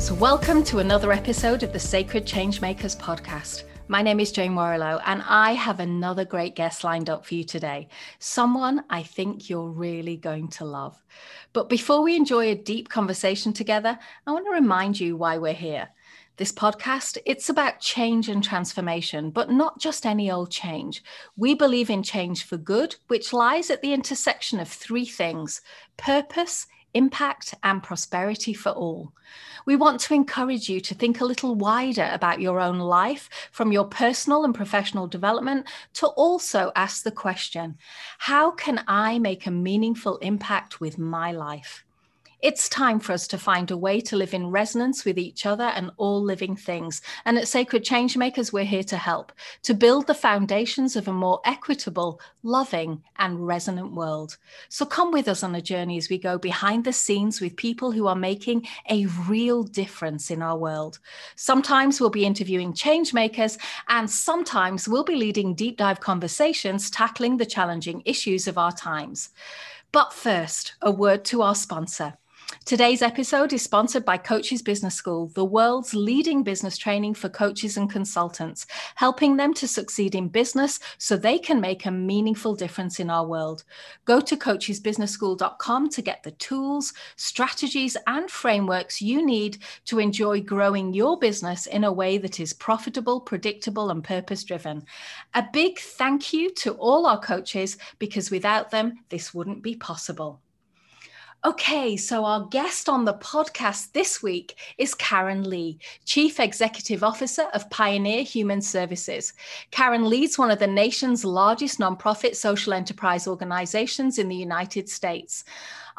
Changemakers, welcome to another episode of the Sacred Changemakers podcast. My name is Jane Warrilow, and I have another great guest lined up for you today. Someone I think you're really going to love. But before we enjoy a deep conversation together, I want to remind you why we're here. This podcast, it's about change and transformation, but not just any old change. We believe in change for good, which lies at the intersection of three things purpose, impact, and prosperity for all. We want to encourage you to think a little wider about your own life, from your personal and professional development, to also ask the question how can I make a meaningful impact with my life? It's time for us to find a way to live in resonance with each other and all living things. And at Sacred Changemakers, we're here to help to build the foundations of a more equitable, loving, and resonant world. So come with us on a journey as we go behind the scenes with people who are making a real difference in our world. Sometimes we'll be interviewing changemakers, and sometimes we'll be leading deep dive conversations tackling the challenging issues of our times. But first, a word to our sponsor. Today's episode is sponsored by Coaches Business School, the world's leading business training for coaches and consultants, helping them to succeed in business so they can make a meaningful difference in our world. Go to coachesbusinessschool.com to get the tools, strategies, and frameworks you need to enjoy growing your business in a way that is profitable, predictable, and purpose driven. A big thank you to all our coaches because without them, this wouldn't be possible. Okay, so our guest on the podcast this week is Karen Lee, Chief Executive Officer of Pioneer Human Services. Karen leads one of the nation's largest nonprofit social enterprise organizations in the United States.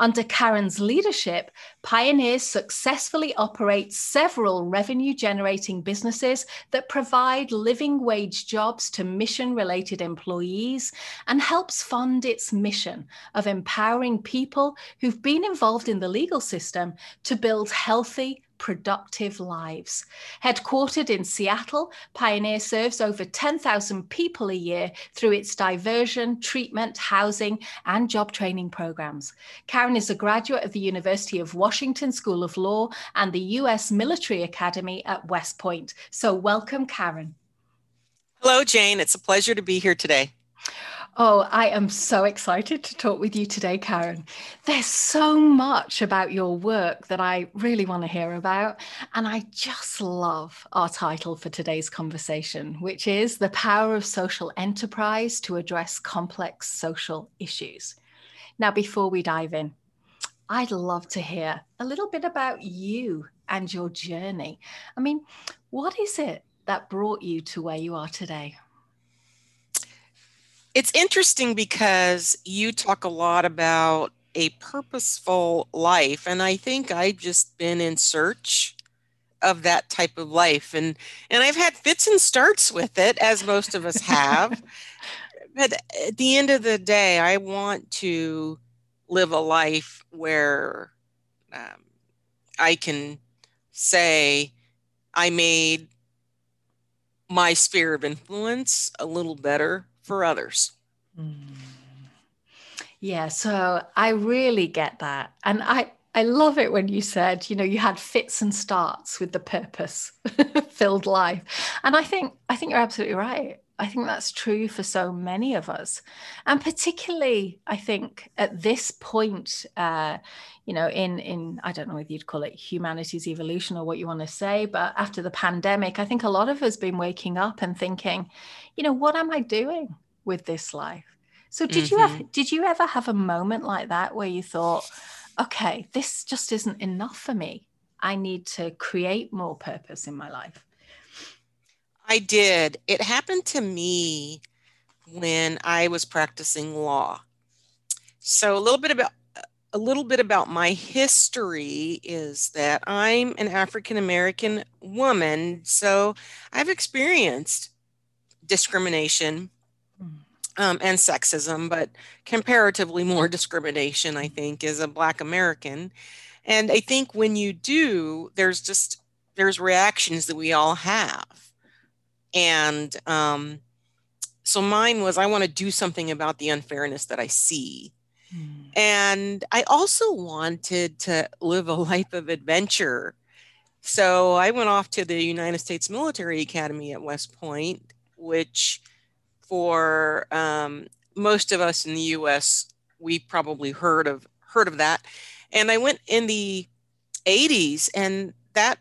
Under Karen's leadership, Pioneers successfully operates several revenue generating businesses that provide living wage jobs to mission related employees and helps fund its mission of empowering people who've been involved in the legal system to build healthy, productive lives. Headquartered in Seattle, Pioneer serves over 10,000 people a year through its diversion, treatment, housing, and job training programs. Karen is a graduate of the University of Washington School of Law and the U.S. Military Academy at West Point. So, welcome, Karen. Hello, Jane. It's a pleasure to be here today. Oh, I am so excited to talk with you today, Karen. There's so much about your work that I really want to hear about. And I just love our title for today's conversation, which is The Power of Social Enterprise to Address Complex Social Issues. Now, before we dive in, I'd love to hear a little bit about you and your journey. I mean, what is it that brought you to where you are today? It's interesting because you talk a lot about a purposeful life. And I think I've just been in search of that type of life. And and I've had fits and starts with it, as most of us have. but at the end of the day, I want to live a life where um, I can say I made my sphere of influence a little better for others. Mm. Yeah, so I really get that. And I, I love it when you said, you know, you had fits and starts with the purpose filled life. And I think I think you're absolutely right. I think that's true for so many of us. And particularly, I think at this point, uh, you know, in in I don't know whether you'd call it humanity's evolution or what you want to say, but after the pandemic, I think a lot of us been waking up and thinking, you know, what am I doing with this life? So did mm-hmm. you ever did you ever have a moment like that where you thought, okay, this just isn't enough for me. I need to create more purpose in my life? I did. It happened to me when I was practicing law. So a little bit about a little bit about my history is that I'm an African American woman, so I've experienced discrimination um, and sexism, but comparatively more discrimination, I think, as a Black American. And I think when you do, there's just there's reactions that we all have, and um, so mine was I want to do something about the unfairness that I see Mm. And I also wanted to live a life of adventure. So I went off to the United States Military Academy at West Point, which for um, most of us in the U.S. we probably heard of heard of that. And I went in the 80s, and that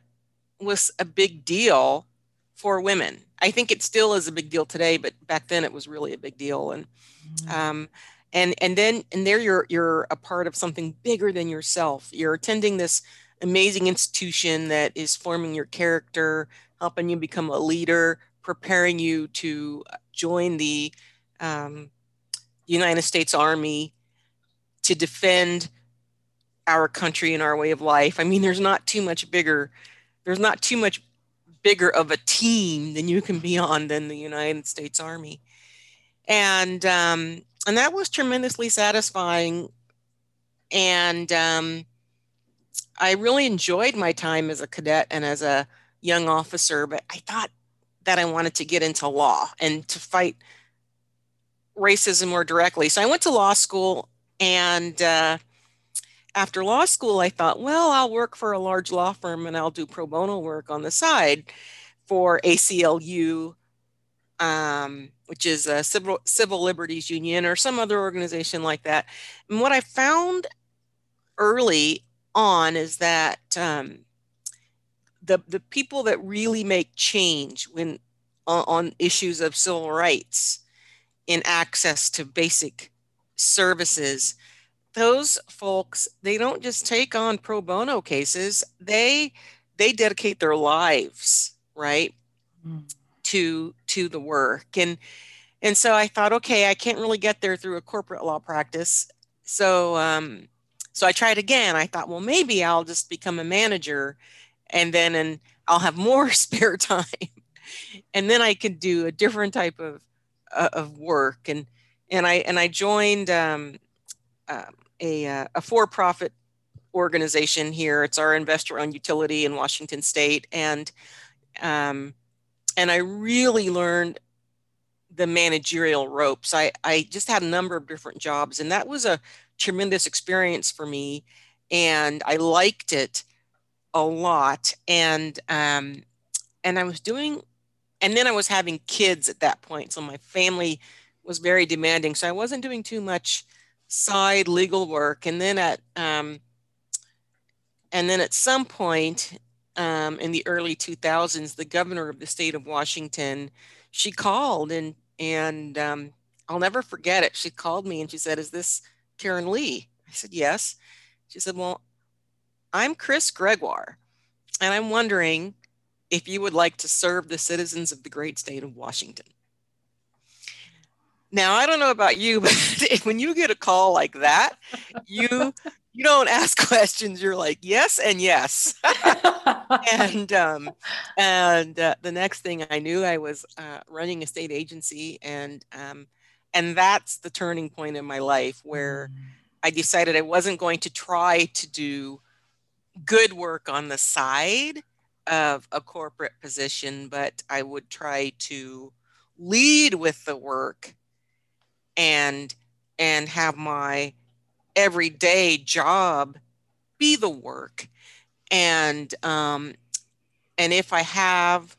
was a big deal for women. I think it still is a big deal today, but back then it was really a big deal. And mm. um, and and then and there you're you're a part of something bigger than yourself. You're attending this amazing institution that is forming your character, helping you become a leader, preparing you to join the um, United States Army to defend our country and our way of life. I mean, there's not too much bigger, there's not too much bigger of a team than you can be on than the United States Army. And um, and that was tremendously satisfying. And um, I really enjoyed my time as a cadet and as a young officer, but I thought that I wanted to get into law and to fight racism more directly. So I went to law school, and uh, after law school, I thought, well, I'll work for a large law firm and I'll do pro bono work on the side for ACLU, um, which is a civil civil liberties union or some other organization like that. And what I found early on is that um, the the people that really make change when on, on issues of civil rights in access to basic services those folks they don't just take on pro bono cases. They they dedicate their lives right mm. to to the work. And and so i thought okay i can't really get there through a corporate law practice. So um so i tried again. I thought well maybe i'll just become a manager and then and i'll have more spare time. And then i can do a different type of uh, of work. And and i and i joined um, um a, uh, a for-profit organization here. It's our investor-owned utility in Washington State, and um, and I really learned the managerial ropes. I I just had a number of different jobs, and that was a tremendous experience for me, and I liked it a lot. And um, and I was doing, and then I was having kids at that point, so my family was very demanding. So I wasn't doing too much side legal work and then at um, and then at some point um, in the early 2000s the governor of the state of washington she called and and um, i'll never forget it she called me and she said is this karen lee i said yes she said well i'm chris gregoire and i'm wondering if you would like to serve the citizens of the great state of washington now I don't know about you, but when you get a call like that, you you don't ask questions. You're like yes and yes, and um, and uh, the next thing I knew, I was uh, running a state agency, and um, and that's the turning point in my life where mm. I decided I wasn't going to try to do good work on the side of a corporate position, but I would try to lead with the work and and have my everyday job be the work. And um, and if i have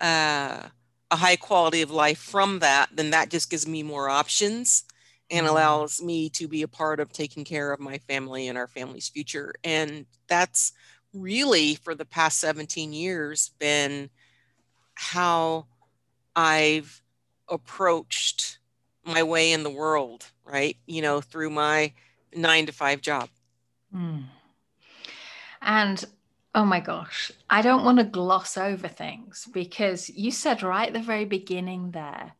uh, a high quality of life from that then that just gives me more options and mm-hmm. allows me to be a part of taking care of my family and our family's future and that's really for the past 17 years been how i've approached my way in the world, right? You know, through my nine to five job. Mm. And oh my gosh, I don't want to gloss over things because you said right at the very beginning there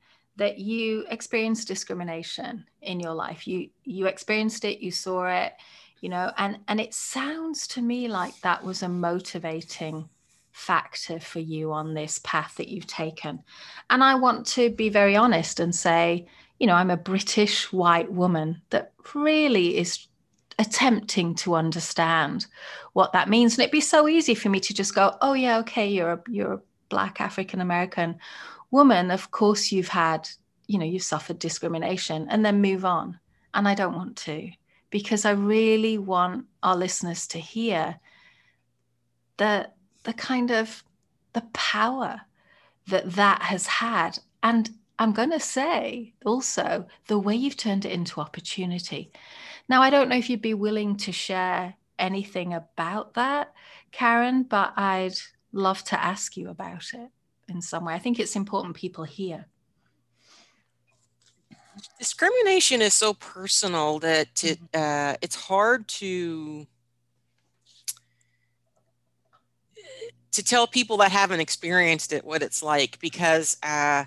that you experienced discrimination in your life. You you experienced it, you saw it, you know, and and it sounds to me like that was a motivating factor for you on this path that you've taken. And I want to be very honest and say, you know, I'm a British white woman that really is attempting to understand what that means. And it'd be so easy for me to just go, oh yeah, okay, you're a you're a black African American woman. Of course you've had, you know, you've suffered discrimination and then move on. and I don't want to because I really want our listeners to hear the the kind of the power that that has had and I'm going to say also the way you've turned it into opportunity. Now I don't know if you'd be willing to share anything about that Karen but I'd love to ask you about it in some way. I think it's important people hear discrimination is so personal that it mm-hmm. uh, it's hard to to tell people that haven't experienced it what it's like because uh,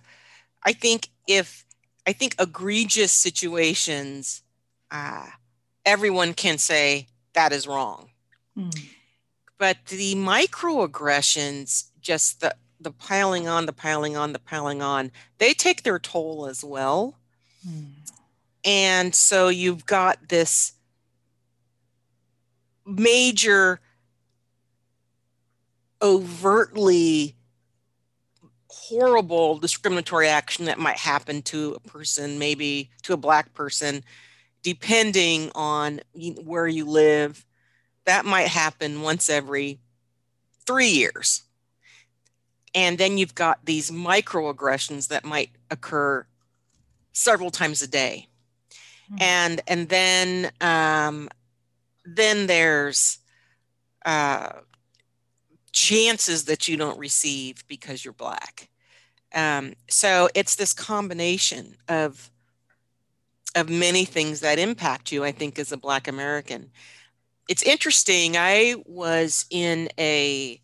I think if I think egregious situations, uh, everyone can say that is wrong. Mm. But the microaggressions, just the the piling on, the piling on, the piling on, they take their toll as well. Hmm. And so you've got this major, overtly horrible discriminatory action that might happen to a person, maybe to a Black person, depending on where you live. That might happen once every three years. And then you've got these microaggressions that might occur several times a day. Mm-hmm. And and then um, then there's uh, chances that you don't receive because you're black. Um, so it's this combination of of many things that impact you. I think as a Black American, it's interesting. I was in a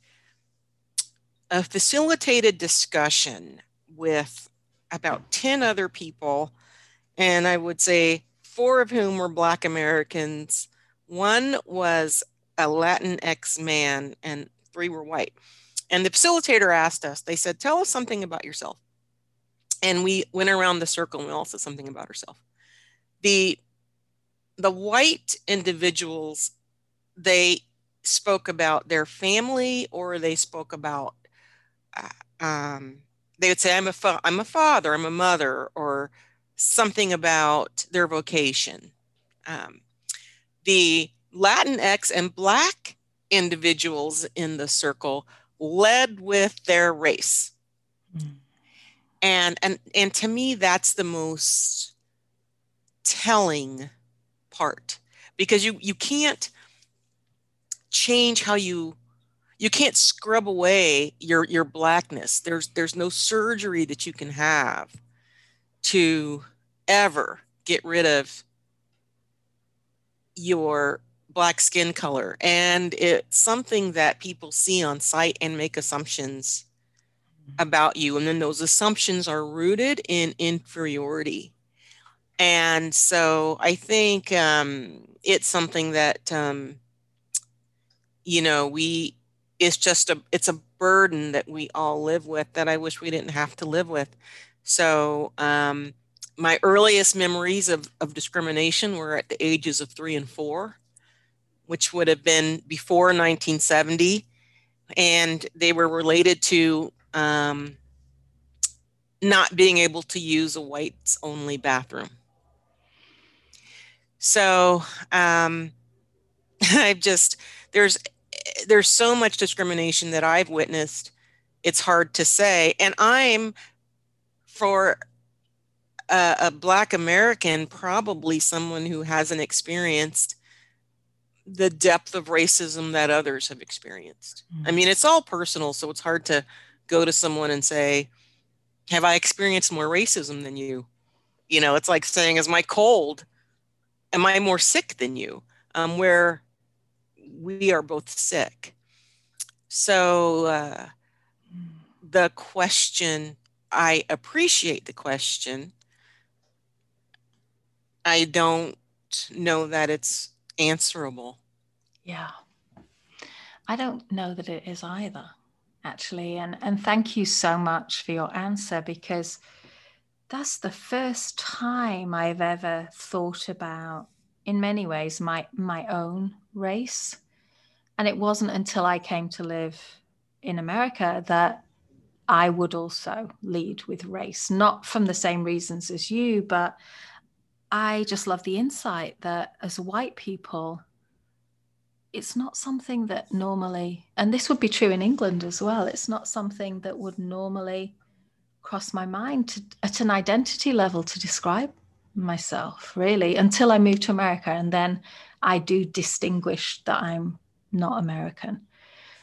a facilitated discussion with about 10 other people, and I would say four of whom were Black Americans. One was a Latinx man, and three were white. And the facilitator asked us, they said, Tell us something about yourself. And we went around the circle and we all said something about ourselves. The the white individuals, they spoke about their family or they spoke about um, they would say, I'm a, fa- I'm a father, I'm a mother, or something about their vocation. Um, the Latinx and Black individuals in the circle led with their race. Mm. And, and, and to me, that's the most telling part because you, you can't change how you you can't scrub away your your blackness. There's there's no surgery that you can have to ever get rid of your black skin color. And it's something that people see on site and make assumptions about you. And then those assumptions are rooted in inferiority. And so i think um, it's something that um, you know we is just a it's a burden that we all live with that I wish we didn't have to live with. So um, my earliest memories of, of discrimination were at the ages of three and four, which would have been before 1970, and they were related to um, not being able to use a whites only bathroom. So um, I've just there's there's so much discrimination that I've witnessed. It's hard to say. And I'm, for a, a Black American, probably someone who hasn't experienced the depth of racism that others have experienced. Mm-hmm. I mean, it's all personal, so it's hard to go to someone and say, Have I experienced more racism than you? You know, it's like saying, Is my cold? Am I more sick than you? Um, where we are both sick. So uh, the question, I appreciate the question. I don't know that it's answerable. Yeah. I don't know that it is either, actually. And, and thank you so much for your answer because that's the first time I've ever thought about, in many ways, my, my own race. And it wasn't until I came to live in America that I would also lead with race, not from the same reasons as you, but I just love the insight that as white people, it's not something that normally, and this would be true in England as well, it's not something that would normally cross my mind to, at an identity level to describe myself, really, until I moved to America. And then I do distinguish that I'm not American.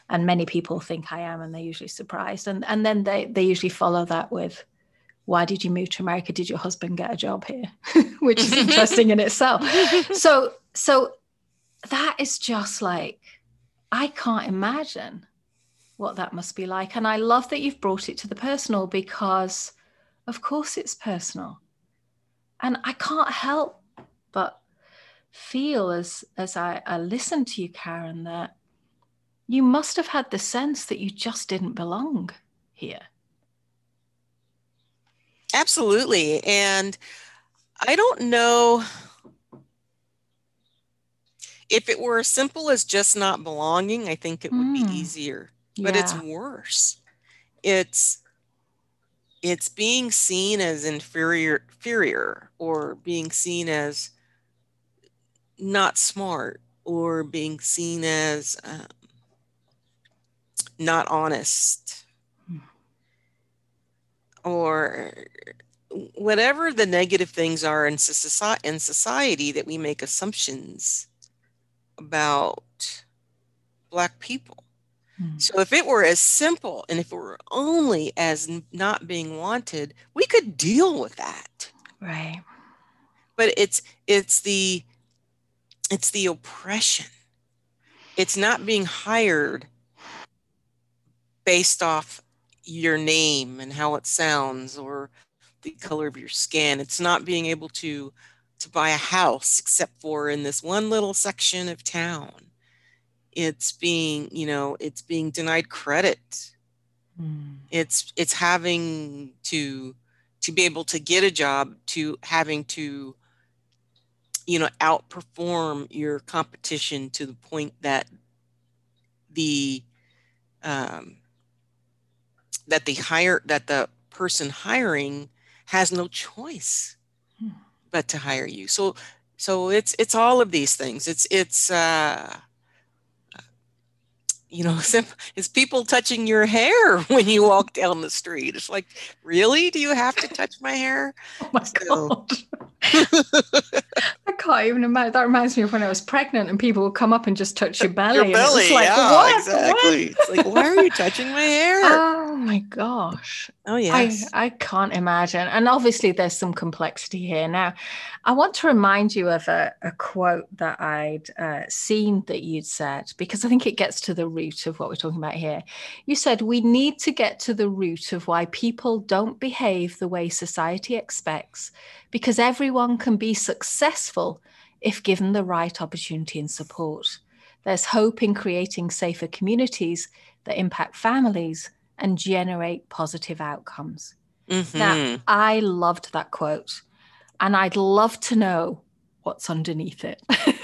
And many people think I am, and they're usually surprised. And, and then they, they usually follow that with, why did you move to America? Did your husband get a job here? Which is interesting in itself. So, so that is just like, I can't imagine what that must be like. And I love that you've brought it to the personal because, of course, it's personal. And I can't help but feel as, as I, I listen to you, Karen, that you must have had the sense that you just didn't belong here. Absolutely. And I don't know if it were as simple as just not belonging, I think it would mm. be easier. But yeah. it's worse. It's it's being seen as inferior inferior or being seen as not smart or being seen as um, not honest. Or whatever the negative things are in society, in society that we make assumptions about black people. Hmm. so if it were as simple and if it were only as not being wanted we could deal with that. Right. But it's it's the it's the oppression it's not being hired based off your name and how it sounds or the color of your skin. It's not being able to to buy a house except for in this one little section of town. It's being, you know, it's being denied credit. Mm. It's it's having to to be able to get a job to having to you know outperform your competition to the point that the um, that the hire that the person hiring has no choice hmm. but to hire you. So so it's it's all of these things. It's it's uh you know, it's people touching your hair when you walk down the street. It's like, really? Do you have to touch my hair? Oh my so. god! I can't even imagine. That reminds me of when I was pregnant and people would come up and just touch your belly. Your belly, like, yeah, what? exactly. What? It's like, why are you touching my hair? Oh my gosh! Oh yes. I, I can't imagine. And obviously, there's some complexity here. Now, I want to remind you of a, a quote that I'd uh, seen that you'd said because I think it gets to the root of what we're talking about here. You said we need to get to the root of why people don't behave the way society expects because everyone can be successful if given the right opportunity and support. There's hope in creating safer communities that impact families and generate positive outcomes. Mm-hmm. Now, I loved that quote, and I'd love to know what's underneath it.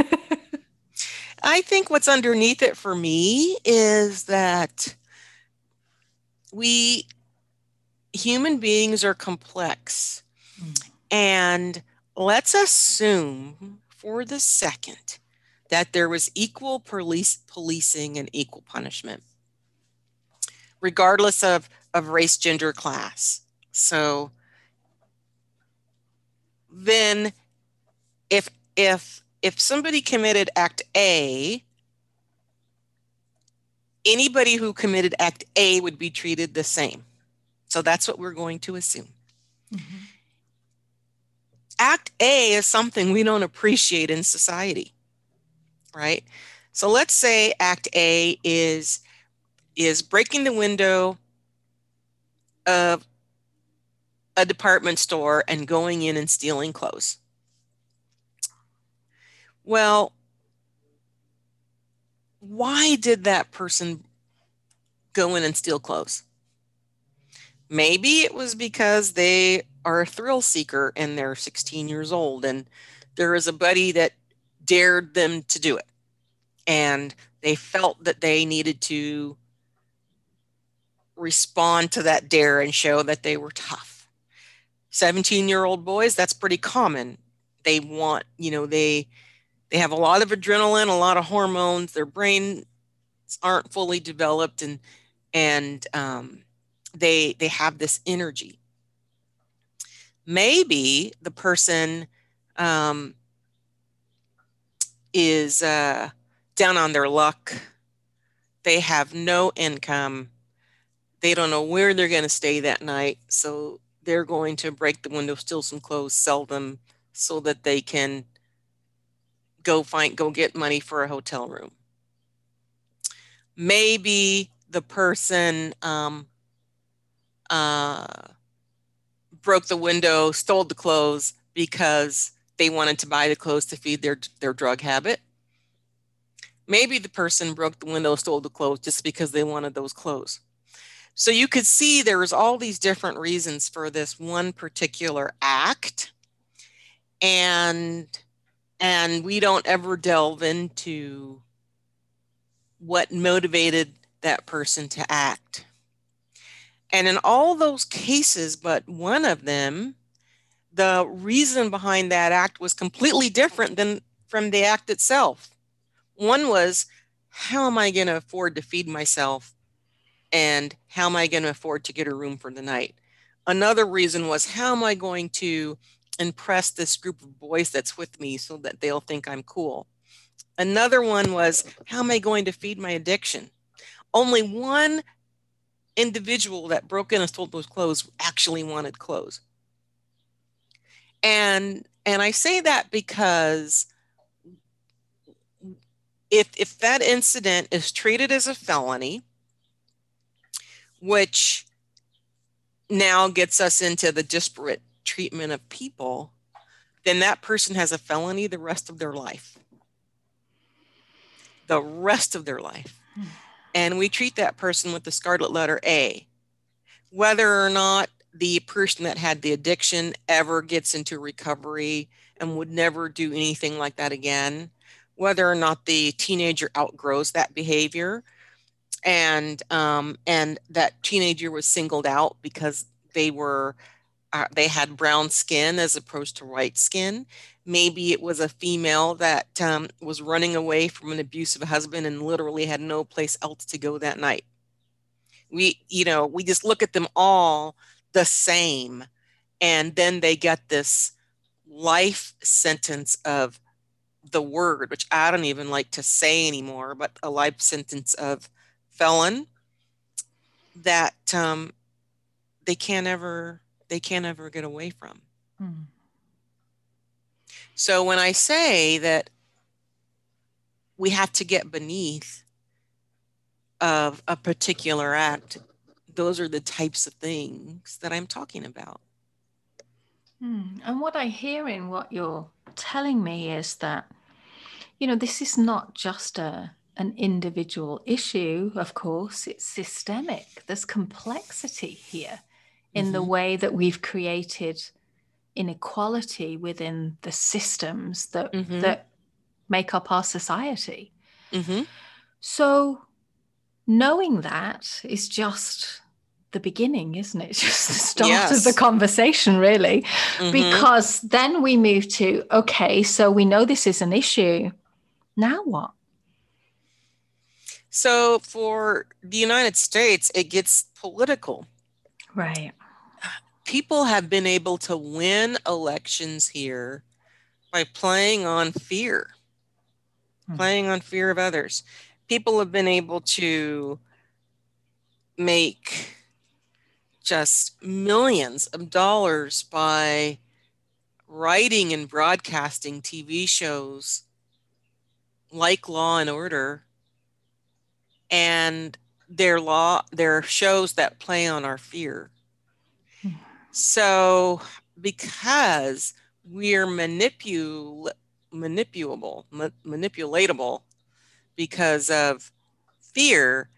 I think what's underneath it for me is that we human beings are complex. Mm. And let's assume for the second that there was equal police policing and equal punishment, regardless of, of race, gender, class. So then if if if somebody committed act A, anybody who committed act A would be treated the same. So that's what we're going to assume. Mm-hmm. Act A is something we don't appreciate in society, right? So let's say Act A is is breaking the window of a department store and going in and stealing clothes. Well, why did that person go in and steal clothes? Maybe it was because they are a thrill seeker and they're 16 years old and there is a buddy that dared them to do it. And they felt that they needed to respond to that dare and show that they were tough. 17 year old boys that's pretty common. They want you know they they have a lot of adrenaline a lot of hormones. Their brains aren't fully developed and and um, they they have this energy. Maybe the person um, is uh, down on their luck. They have no income. They don't know where they're going to stay that night. So they're going to break the window, steal some clothes, sell them so that they can go find go get money for a hotel room. Maybe the person um, uh, broke the window, stole the clothes because they wanted to buy the clothes to feed their their drug habit. Maybe the person broke the window, stole the clothes just because they wanted those clothes. So you could see there was all these different reasons for this one particular act. And and we don't ever delve into what motivated that person to act. And in all those cases, but one of them, the reason behind that act was completely different than from the act itself. One was, how am I going to afford to feed myself and how am I going to afford to get a room for the night? Another reason was how am I going to impress this group of boys that's with me so that they'll think I'm cool? Another one was how am I going to feed my addiction? Only one individual that broke in and stole those clothes actually wanted clothes. And and I say that because if if that incident is treated as a felony, which now gets us into the disparate treatment of people, then that person has a felony the rest of their life. The rest of their life. And we treat that person with the scarlet letter A. Whether or not the person that had the addiction ever gets into recovery and would never do anything like that again, whether or not the teenager outgrows that behavior, and um, and that teenager was singled out because they were uh, they had brown skin as opposed to white skin. Maybe it was a female that um, was running away from an abusive husband and literally had no place else to go that night. We, you know, we just look at them all the same, and then they get this life sentence of the word, which I don't even like to say anymore, but a life sentence of felon that um, they can't ever they can't ever get away from. Hmm. So when I say that we have to get beneath of a particular act, those are the types of things that I'm talking about. Hmm. And what I hear in what you're telling me is that, you know, this is not just a an individual issue, of course, it's systemic. There's complexity here in mm-hmm. the way that we've created inequality within the systems that mm-hmm. that make up our society. Mm-hmm. So knowing that is just the beginning, isn't it? It's just the start yes. of the conversation, really. Mm-hmm. Because then we move to okay, so we know this is an issue. Now what? So for the United States, it gets political. Right. People have been able to win elections here by playing on fear, hmm. playing on fear of others. People have been able to make just millions of dollars by writing and broadcasting TV shows like Law and Order and their law their shows that play on our fear so because we're manipul manipulable ma- manipulatable because of fear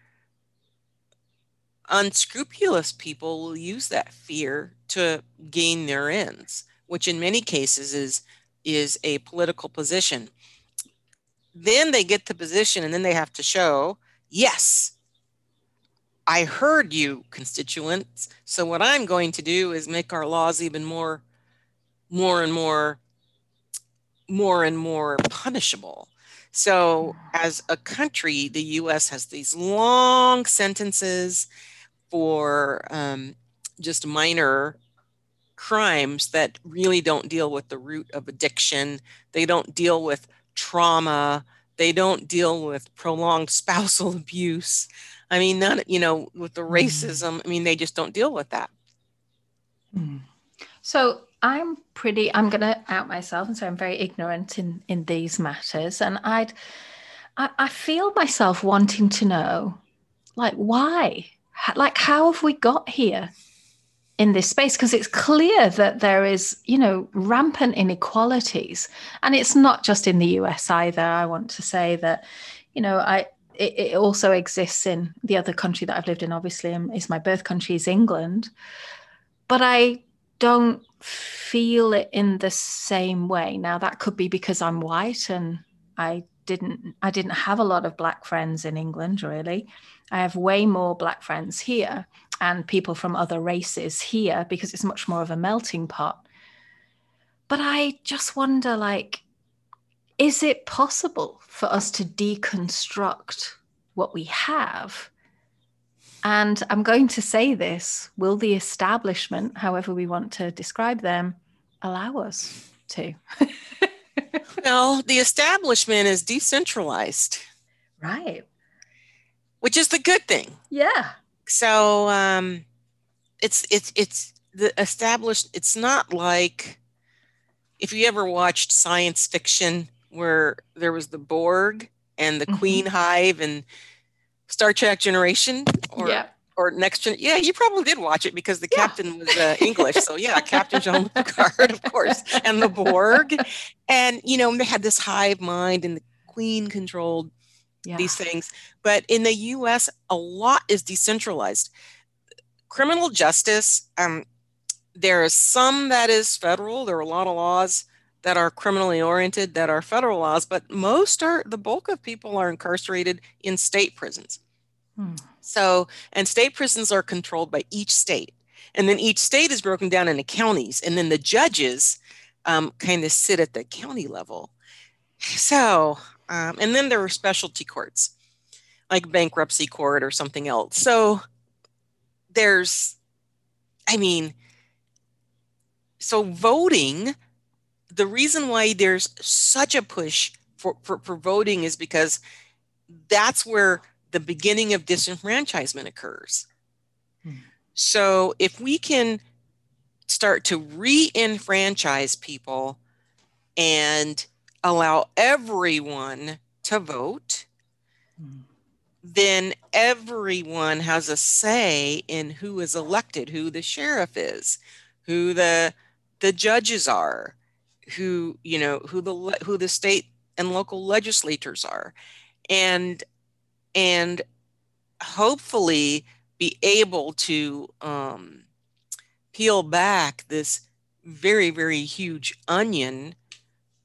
unscrupulous people will use that fear to gain their ends which in many cases is is a political position. Then they get the position and then they have to show yes, I heard you, constituents. So what I'm going to do is make our laws even more, more and more more and more punishable. So, as a country, the US has these long sentences for um, just minor crimes that really don't deal with the root of addiction. They don't deal with trauma. They don't deal with prolonged spousal abuse. I mean, not you know, with the mm-hmm. racism, I mean, they just don't deal with that. Mm. So I'm pretty, I'm going to out myself and say I'm very ignorant in, in these matters. And I'd, I, I feel myself wanting to know, like, why? Like, how have we got here? in this space because it's clear that there is you know rampant inequalities and it's not just in the US either i want to say that you know i it, it also exists in the other country that i've lived in obviously is my birth country is england but i don't feel it in the same way. Now that could be because I'm white and I didn't I didn't have a lot of black friends in England really. I have way more black friends here and people from other races here because it's much more of a melting pot. But I just wonder like is it possible for us to deconstruct what we have and I'm going to say this will the establishment, however we want to describe them, allow us to? well, the establishment is decentralized. Right. Which is the good thing. Yeah. So um it's it's it's the established it's not like if you ever watched science fiction where there was the Borg and the mm-hmm. Queen Hive and Star Trek Generation or yeah. or Next Gen. Yeah, you probably did watch it because the yeah. captain was uh, English. So yeah, Captain Jean Picard, of course, and the Borg, and you know they had this hive mind, and the Queen controlled yeah. these things. But in the U.S., a lot is decentralized. Criminal justice. Um, there is some that is federal. There are a lot of laws that are criminally oriented that are federal laws, but most are the bulk of people are incarcerated in state prisons. Hmm. So, and state prisons are controlled by each state. And then each state is broken down into counties, and then the judges um, kind of sit at the county level. So, um, and then there are specialty courts like bankruptcy court or something else. So, there's, I mean, so voting the reason why there's such a push for, for, for voting is because that's where the beginning of disenfranchisement occurs. Hmm. So if we can start to re enfranchise people and allow everyone to vote, hmm. then everyone has a say in who is elected, who the sheriff is, who the the judges are, who you know who the who the state and local legislators are. And and hopefully be able to um, peel back this very very huge onion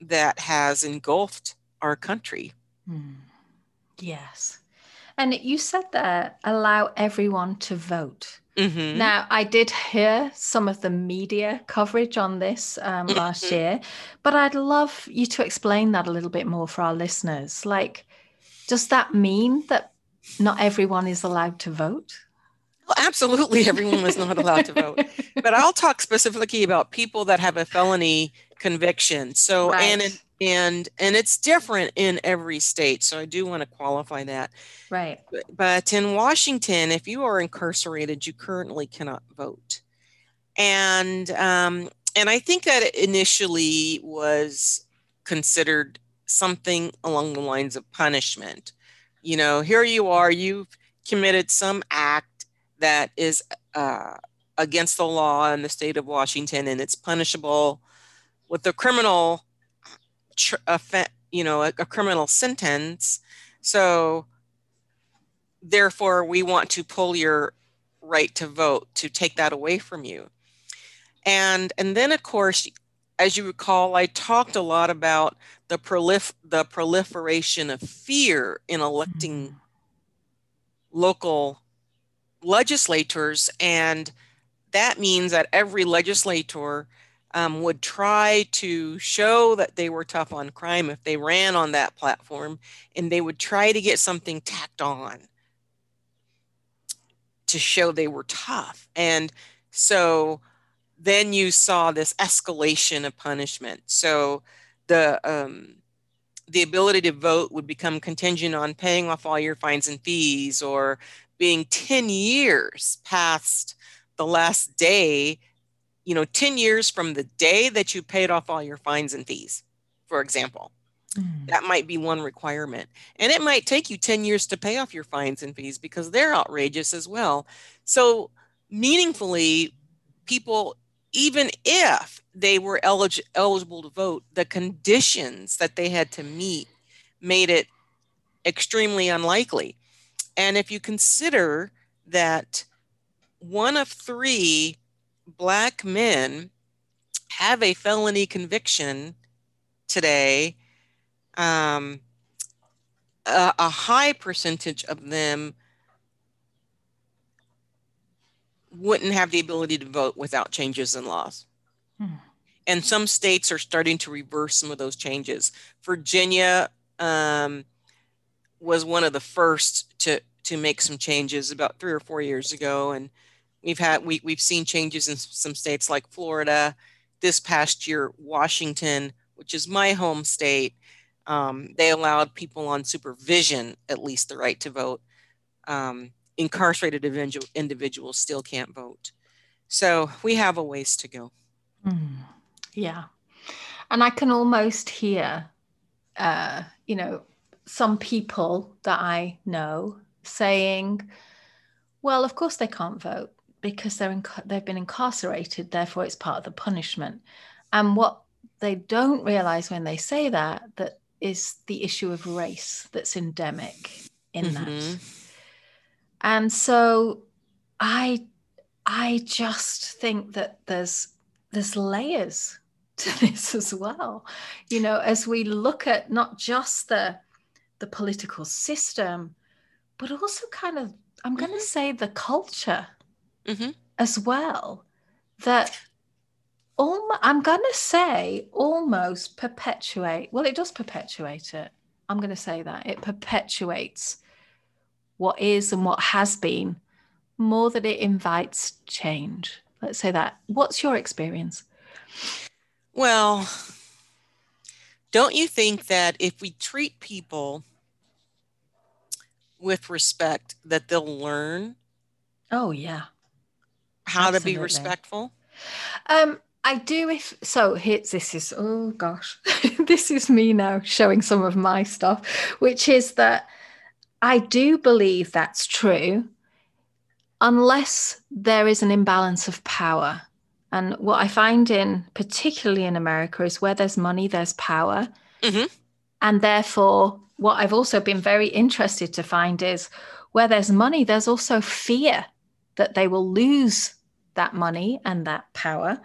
that has engulfed our country. Hmm. yes. And you said that allow everyone to vote Mm-hmm. Now, I did hear some of the media coverage on this um, mm-hmm. last year, but I'd love you to explain that a little bit more for our listeners. Like, does that mean that not everyone is allowed to vote? Well, absolutely, everyone is not allowed to vote. But I'll talk specifically about people that have a felony conviction. So, right. and and and it's different in every state so i do want to qualify that. Right. But in washington if you are incarcerated you currently cannot vote. And um, and i think that initially was considered something along the lines of punishment. You know here you are you've committed some act that is uh, against the law in the state of washington and it's punishable with the criminal tr- a, you know, a, a criminal sentence. So therefore, we want to pull your right to vote to take that away from you. And and then of course, as you recall, I talked a lot about the prolif- the proliferation of fear in electing mm-hmm. local legislators, and that means that every legislator um, would try to show that they were tough on crime if they ran on that platform, and they would try to get something tacked on to show they were tough. And so then you saw this escalation of punishment. So the um, the ability to vote would become contingent on paying off all your fines and fees or being 10 years past the last day you know 10 years from the day that you paid off all your fines and fees for example. Mm. that might be one requirement and it might take you 10 years to pay off your fines and fees because they're outrageous as well. So meaningfully people even if they were elig- eligible to vote the conditions that they had to meet made it extremely unlikely. And if you consider that one of three black men have a felony conviction today, um, a, a high percentage of them wouldn't have the ability to vote without changes in laws. Hmm. And some states are starting to reverse some of those changes. Virginia um, was one of the first to to make some changes about three or four years ago, and We've had we we've seen changes in some states like Florida. This past year, Washington, which is my home state, um, they allowed people on supervision at least the right to vote. Um, incarcerated individual, individuals still can't vote. So we have a ways to go. Mm, yeah. And I can almost hear, uh, you know, some people that I know saying, well, of course they can't vote because they're inc- they've been incarcerated therefore it's part of the punishment and what they don't realize when they say that that is the issue of race that's endemic in mm-hmm. that and so i i just think that there's there's layers to this as well you know as we look at not just the the political system but also kind of i'm going to mm-hmm. say the culture mm-hmm. as well that almost, I'm going to say almost perpetuate. Well, it does perpetuate it. I'm going to say that it perpetuates what is and what has been more than it invites change. Let's say that. What's your experience? Well, don't you think that if we treat people with respect that they'll learn? Oh yeah how Absolutely. to be respectful? Um, I do if so. Hits this is oh gosh, this is me now showing some of my stuff, which is that I do believe that's true, unless there is an imbalance of power. And what I find in particularly in America is where there's money, there's power, mm-hmm. and therefore, what I've also been very interested to find is where there's money, there's also fear that they will lose that money and that power.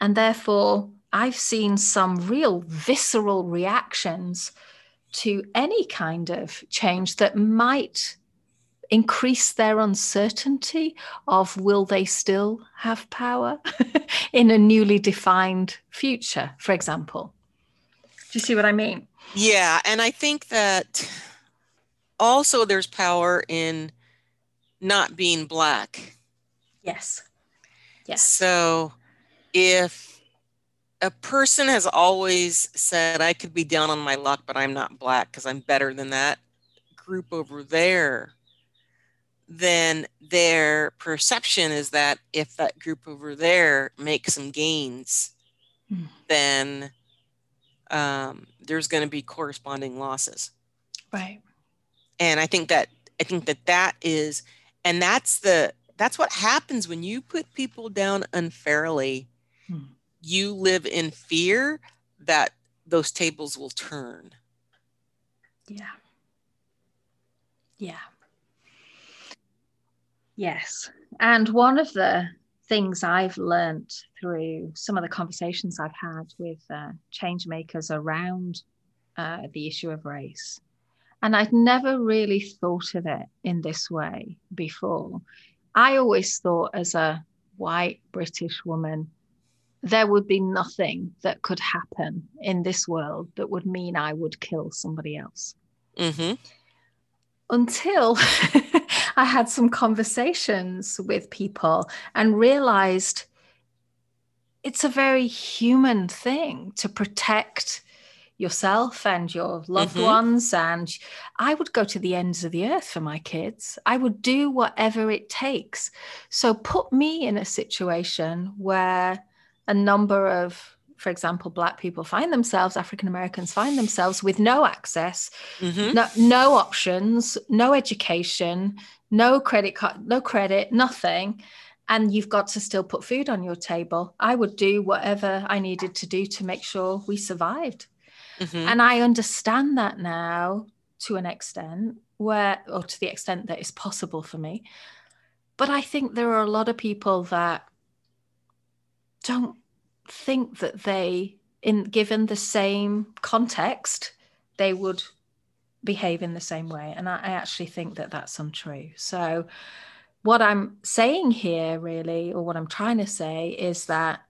And therefore, I've seen some real visceral reactions to any kind of change that might increase their uncertainty of will they still have power in a newly defined future, for example. Do you see what I mean? Yeah. And I think that also there's power in not being black. Yes. Yes. So if a person has always said, I could be down on my luck, but I'm not black because I'm better than that group over there, then their perception is that if that group over there makes some gains, mm. then um, there's going to be corresponding losses. Right. And I think that I think that that is, and that's the that's what happens when you put people down unfairly. Hmm. You live in fear that those tables will turn. Yeah. Yeah. Yes. And one of the things I've learned through some of the conversations I've had with uh, change makers around uh, the issue of race, and I'd never really thought of it in this way before, I always thought as a white British woman, there would be nothing that could happen in this world that would mean I would kill somebody else. Mm-hmm. Until I had some conversations with people and realized it's a very human thing to protect yourself and your loved mm-hmm. ones. And I would go to the ends of the earth for my kids. I would do whatever it takes. So put me in a situation where a number of for example, Black people find themselves, African Americans find themselves with no access, mm-hmm. no, no options, no education, no credit card, no credit, nothing. And you've got to still put food on your table. I would do whatever I needed to do to make sure we survived. Mm-hmm. And I understand that now to an extent, where, or to the extent that is possible for me. But I think there are a lot of people that don't think that they, in given the same context, they would behave in the same way. And I, I actually think that that's untrue. So, what I'm saying here, really, or what I'm trying to say, is that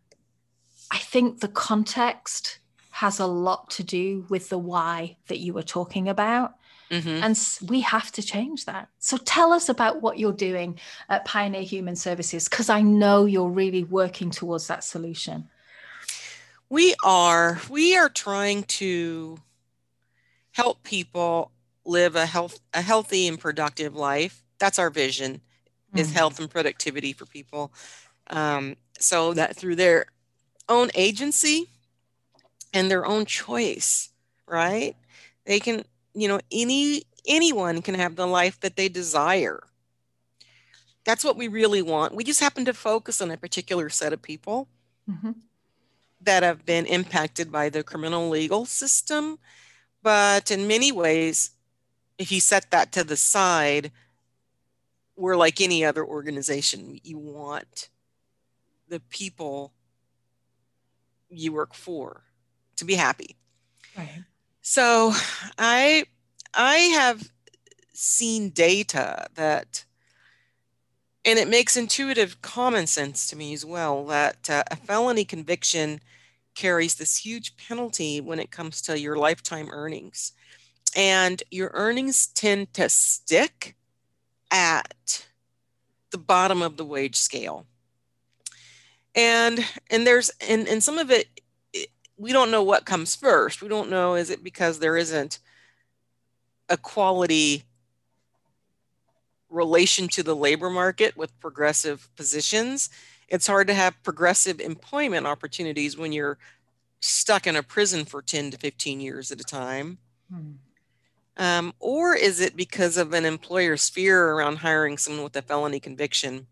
I think the context has a lot to do with the why that you were talking about. Mm-hmm. And we have to change that. So tell us about what you're doing at Pioneer Human Services, because I know you're really working towards that solution. We are. We are trying to help people live a health a healthy and productive life. That's our vision mm-hmm. is health and productivity for people. Um, so that through their own agency and their own choice, right? They can, you know, any anyone can have the life that they desire. That's what we really want. We just happen to focus on a particular set of people mm-hmm. that have been impacted by the criminal legal system. But in many ways, if you set that to the side, we're like any other organization. You want the people you work for to be happy. Right. So I I have seen data that and it makes intuitive common sense to me as well that uh, a felony conviction carries this huge penalty when it comes to your lifetime earnings and your earnings tend to stick at the bottom of the wage scale and and there's and, and some of it we don't know what comes first. We don't know is it because there isn't a quality relation to the labor market with progressive positions. It's hard to have progressive employment opportunities when you're stuck in a prison for 10 to 15 years at a time. Hmm. Um, or is it because of an employer's fear around hiring someone with a felony conviction?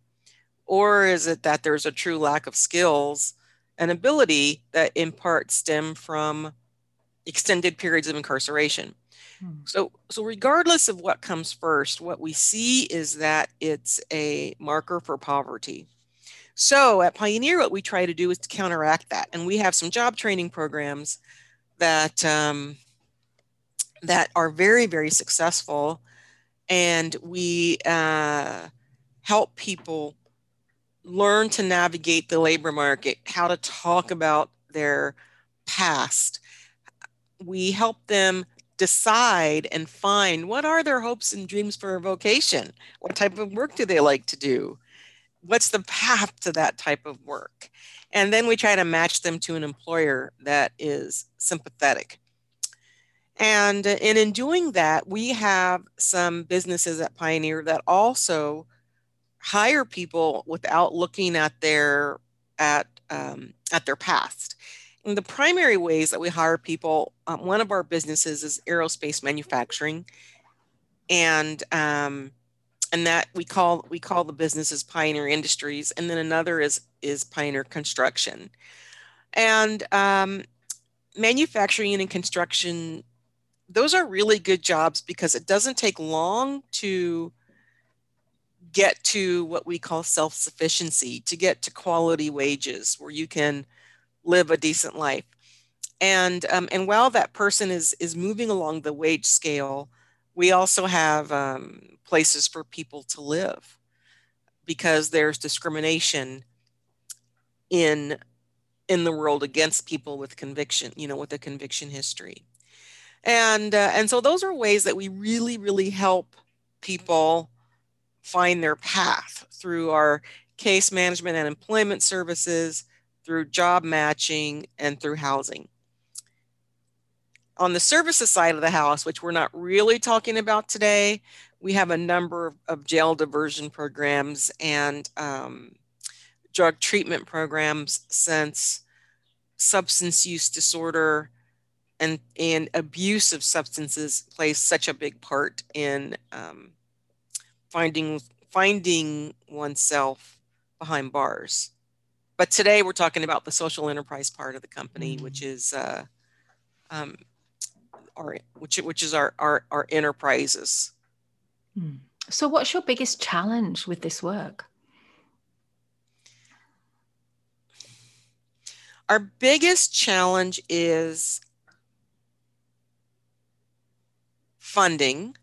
Or is it that there's a true lack of skills an ability that in part stem from extended periods of incarceration. Hmm. So, so regardless of what comes first, what we see is that it's a marker for poverty. So at Pioneer, what we try to do is to counteract that, and we have some job training programs that um, that are very, very successful, and we uh, help people learn to navigate the labor market, how to talk about their past. We help them decide and find what are their hopes and dreams for a vocation? What type of work do they like to do? What's the path to that type of work? And then we try to match them to an employer that is sympathetic. And, and in doing that, we have some businesses at Pioneer that also hire people without looking at their at um, at their past. And the primary ways that we hire people, um, one of our businesses is aerospace manufacturing, and um, and that we call we call the businesses Pioneer Industries, and then another is is Pioneer Construction, and um, manufacturing and construction. Those are really good jobs because it doesn't take long to get to what we call self sufficiency, to get to quality wages where you can live a decent life. And, um, and while that person is, is moving along the wage scale, we also have um, places for people to live because there's discrimination in in the world against people with conviction, you know, with a conviction history. And uh, and so those are ways that we really really help people find their path through our case management and employment services, through job matching, and through housing. On the services side of the house, which we're not really talking about today, we have a number of, jail diversion programs and um, drug treatment programs since substance use disorder and, and abuse of substances plays such a big part in um, finding finding oneself behind bars. But today we're talking about the social enterprise part of the company, mm-hmm. which is uh, um, our which which is our our, our enterprises. Hmm. So, what's your biggest challenge with this work? Our biggest challenge is funding,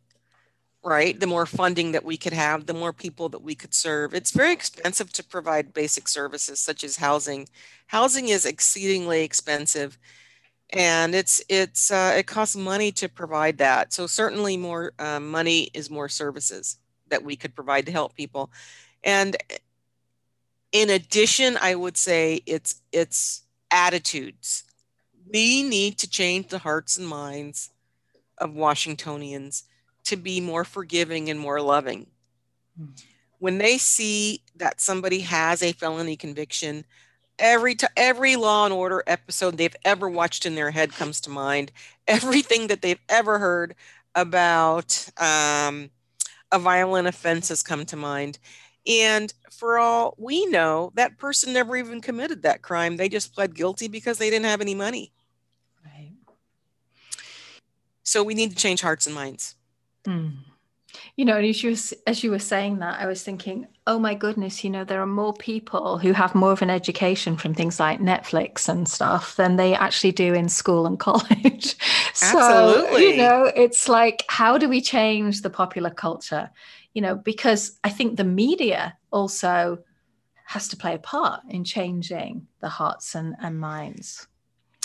right? The more funding that we could have, the more people that we could serve. It's very expensive to provide basic services such as housing. Housing is exceedingly expensive and it's it's uh, it costs money to provide that so certainly more uh, money is more services that we could provide to help people and in addition i would say it's it's attitudes we need to change the hearts and minds of washingtonians to be more forgiving and more loving. Hmm. when they see that somebody has a felony conviction every to every law and order episode they've ever watched in their head comes to mind. Everything that they've ever heard about um, a violent offense has come to mind. And for all we know that person never even committed that crime. They just pled guilty because they didn't have any money. Right. So we need to change hearts and minds mm you know, as you as you were saying that, I was thinking, oh my goodness, you know, there are more people who have more of an education from things like Netflix and stuff than they actually do in school and college. so, Absolutely. you know, it's like, how do we change the popular culture? You know, because I think the media also has to play a part in changing the hearts and, and minds.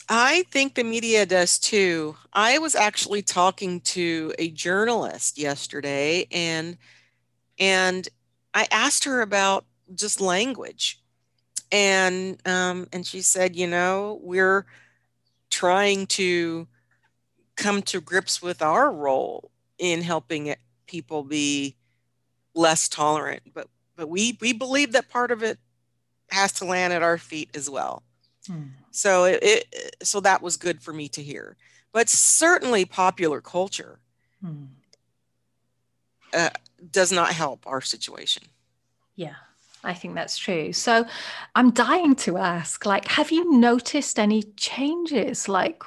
I think the media does too. I was actually talking to a journalist yesterday and and I asked her about just language. And um, and she said, you know, we're trying to come to grips with our role in helping people be less tolerant, but but we we believe that part of it has to land at our feet as well. Hmm. So it, it, so that was good for me to hear. But certainly popular culture hmm. uh, does not help our situation. Yeah. I think that's true. So I'm dying to ask like have you noticed any changes like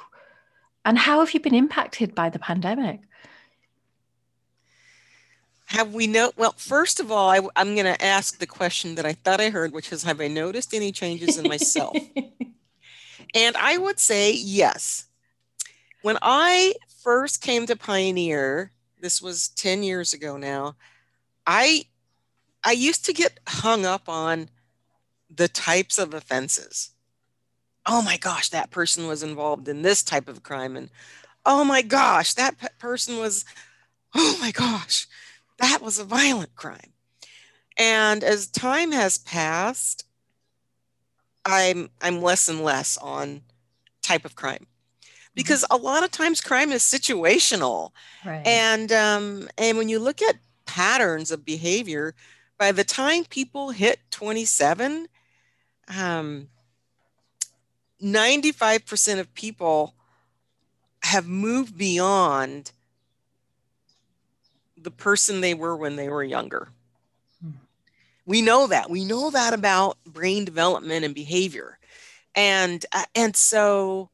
and how have you been impacted by the pandemic? Have we know? Well, first of all, I, am going to ask the question that I thought I heard, which is, have I noticed any changes in myself? and I would say yes. When I first came to Pioneer, this was 10 years ago now, I I used to get hung up on the types of offenses. Oh my gosh, that person was involved in this type of crime. And oh my gosh, that person was, oh my gosh, that was a violent crime. And as time has passed, I'm I'm less and less on type of crime because mm-hmm. a lot of times crime is situational right. and um, and when you look at patterns of behavior by the time people hit 27 um, 95% of people have moved beyond the person they were when they were younger. Hmm. We know that. We know that about brain development and behavior. And uh, and so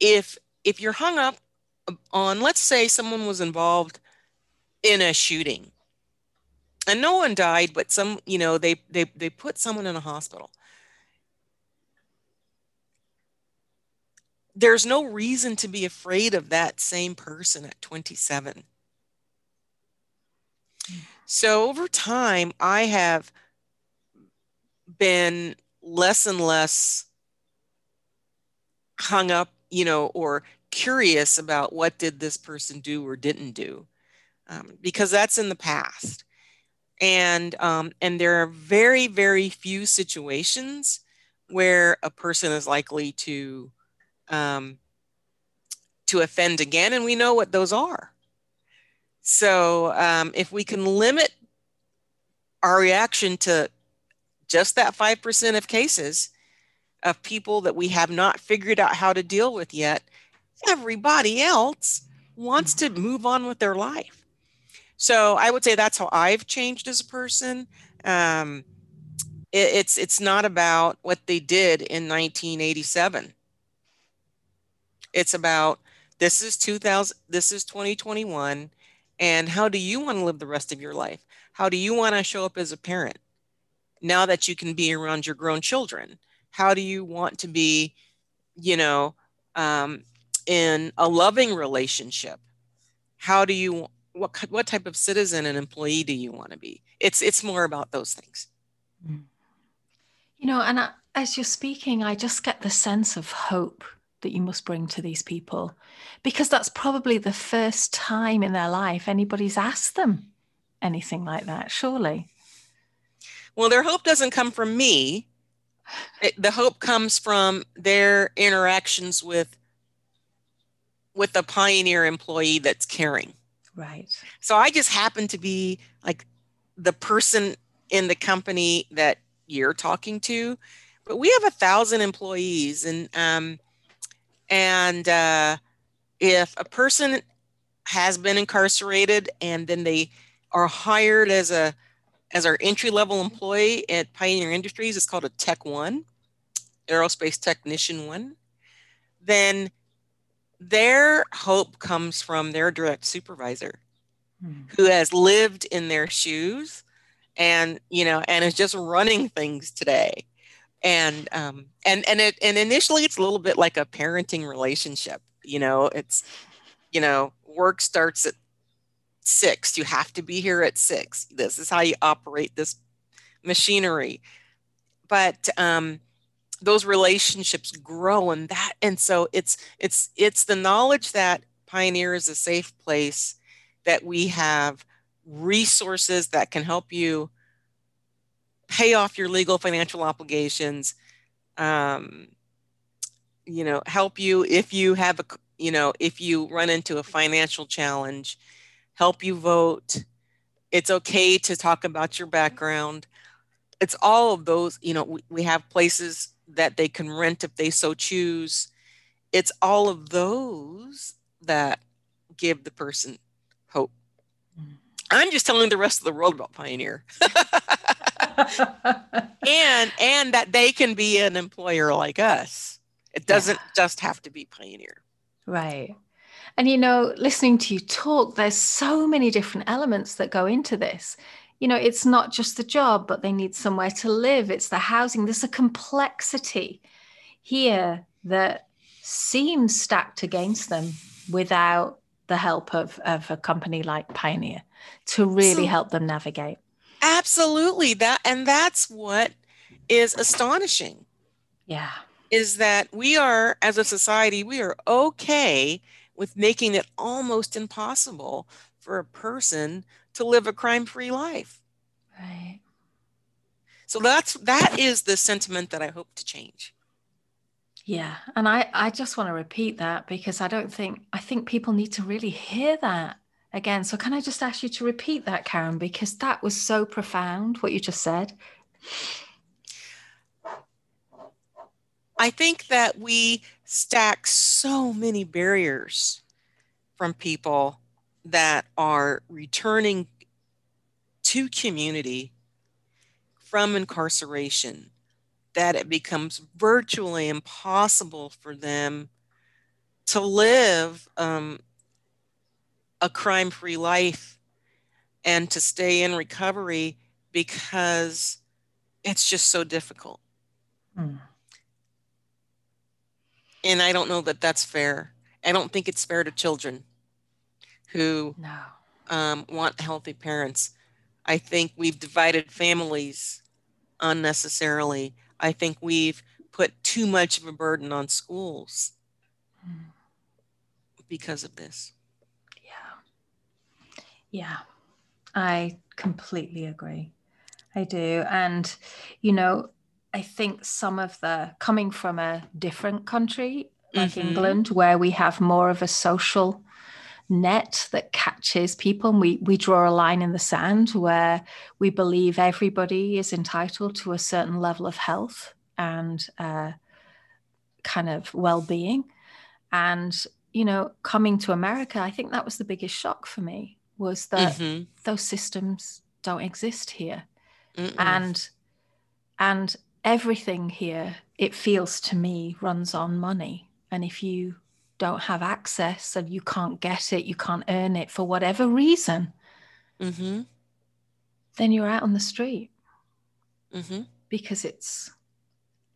if if you're hung up on let's say someone was involved in a shooting and no one died but some you know they they they put someone in a hospital there's no reason to be afraid of that same person at 27 so over time, I have been less and less hung up, you know, or curious about what did this person do or didn't do, um, because that's in the past. And um, and there are very very few situations where a person is likely to um, to offend again, and we know what those are. So um, if we can limit our reaction to just that 5% of cases of people that we have not figured out how to deal with yet, everybody else wants to move on with their life. So I would say that's how I've changed as a person. Um, it, it's it's not about what they did in 1987. It's about this is 2000 this is 2021 and how do you want to live the rest of your life? How do you want to show up as a parent now that you can be around your grown children? How do you want to be, you know, um, in a loving relationship? How do you what what type of citizen and employee do you want to be? It's it's more about those things. Mm. You know, and I, as you're speaking, I just get the sense of hope that you must bring to these people because that's probably the first time in their life anybody's asked them anything like that, surely. Well, their hope doesn't come from me. It, the hope comes from their interactions with with the pioneer employee that's caring. Right. So I just happen to be like the person in the company that you're talking to, but we have a thousand employees, and um, and uh, if a person has been incarcerated and then they are hired as a as our entry level employee at Pioneer Industries, it's called a Tech One, Aerospace Technician One, then their hope comes from their direct supervisor hmm. who has lived in their shoes and you know and is just running things today and um and and it and initially it's a little bit like a parenting relationship you know it's you know work starts at six you have to be here at six this is how you operate this machinery. But um those relationships grow and that and so it's it's it's the knowledge that pioneer is a safe place that we have resources that can help you pay off your legal financial obligations um, you know help you if you have a you know if you run into a financial challenge help you vote. It's okay to talk about your background. It's all of those you know we, we have places that they can rent if they so choose. It's all of those that give the person hope. Mm. i'm just telling the rest of the world about pioneer and and that they can be an employer like us. It doesn't yeah. just have to be Pioneer. Right. And you know, listening to you talk, there's so many different elements that go into this. You know, it's not just the job, but they need somewhere to live. It's the housing. There's a complexity here that seems stacked against them without the help of, of a company like Pioneer to really so, help them navigate. Absolutely. That and that's what is astonishing. Yeah. Is that we are as a society we are okay with making it almost impossible for a person to live a crime-free life. Right. So that's that is the sentiment that I hope to change. Yeah, and I I just want to repeat that because I don't think I think people need to really hear that again. So, can I just ask you to repeat that, Karen, because that was so profound what you just said? I think that we stack so many barriers from people that are returning to community from incarceration that it becomes virtually impossible for them to live um, a crime free life and to stay in recovery because it's just so difficult. Mm. And I don't know that that's fair. I don't think it's fair to children who no. um, want healthy parents. I think we've divided families unnecessarily. I think we've put too much of a burden on schools mm. because of this. Yeah. I completely agree. I do. And, you know, I think some of the coming from a different country like mm-hmm. England, where we have more of a social net that catches people. And we, we draw a line in the sand where we believe everybody is entitled to a certain level of health and uh, kind of well being. And, you know, coming to America, I think that was the biggest shock for me was that mm-hmm. those systems don't exist here. Mm-mm. And, and everything here, it feels to me, runs on money. And if you don't have access and you can't get it, you can't earn it for whatever reason, mm-hmm. then you're out on the street mm-hmm. because it's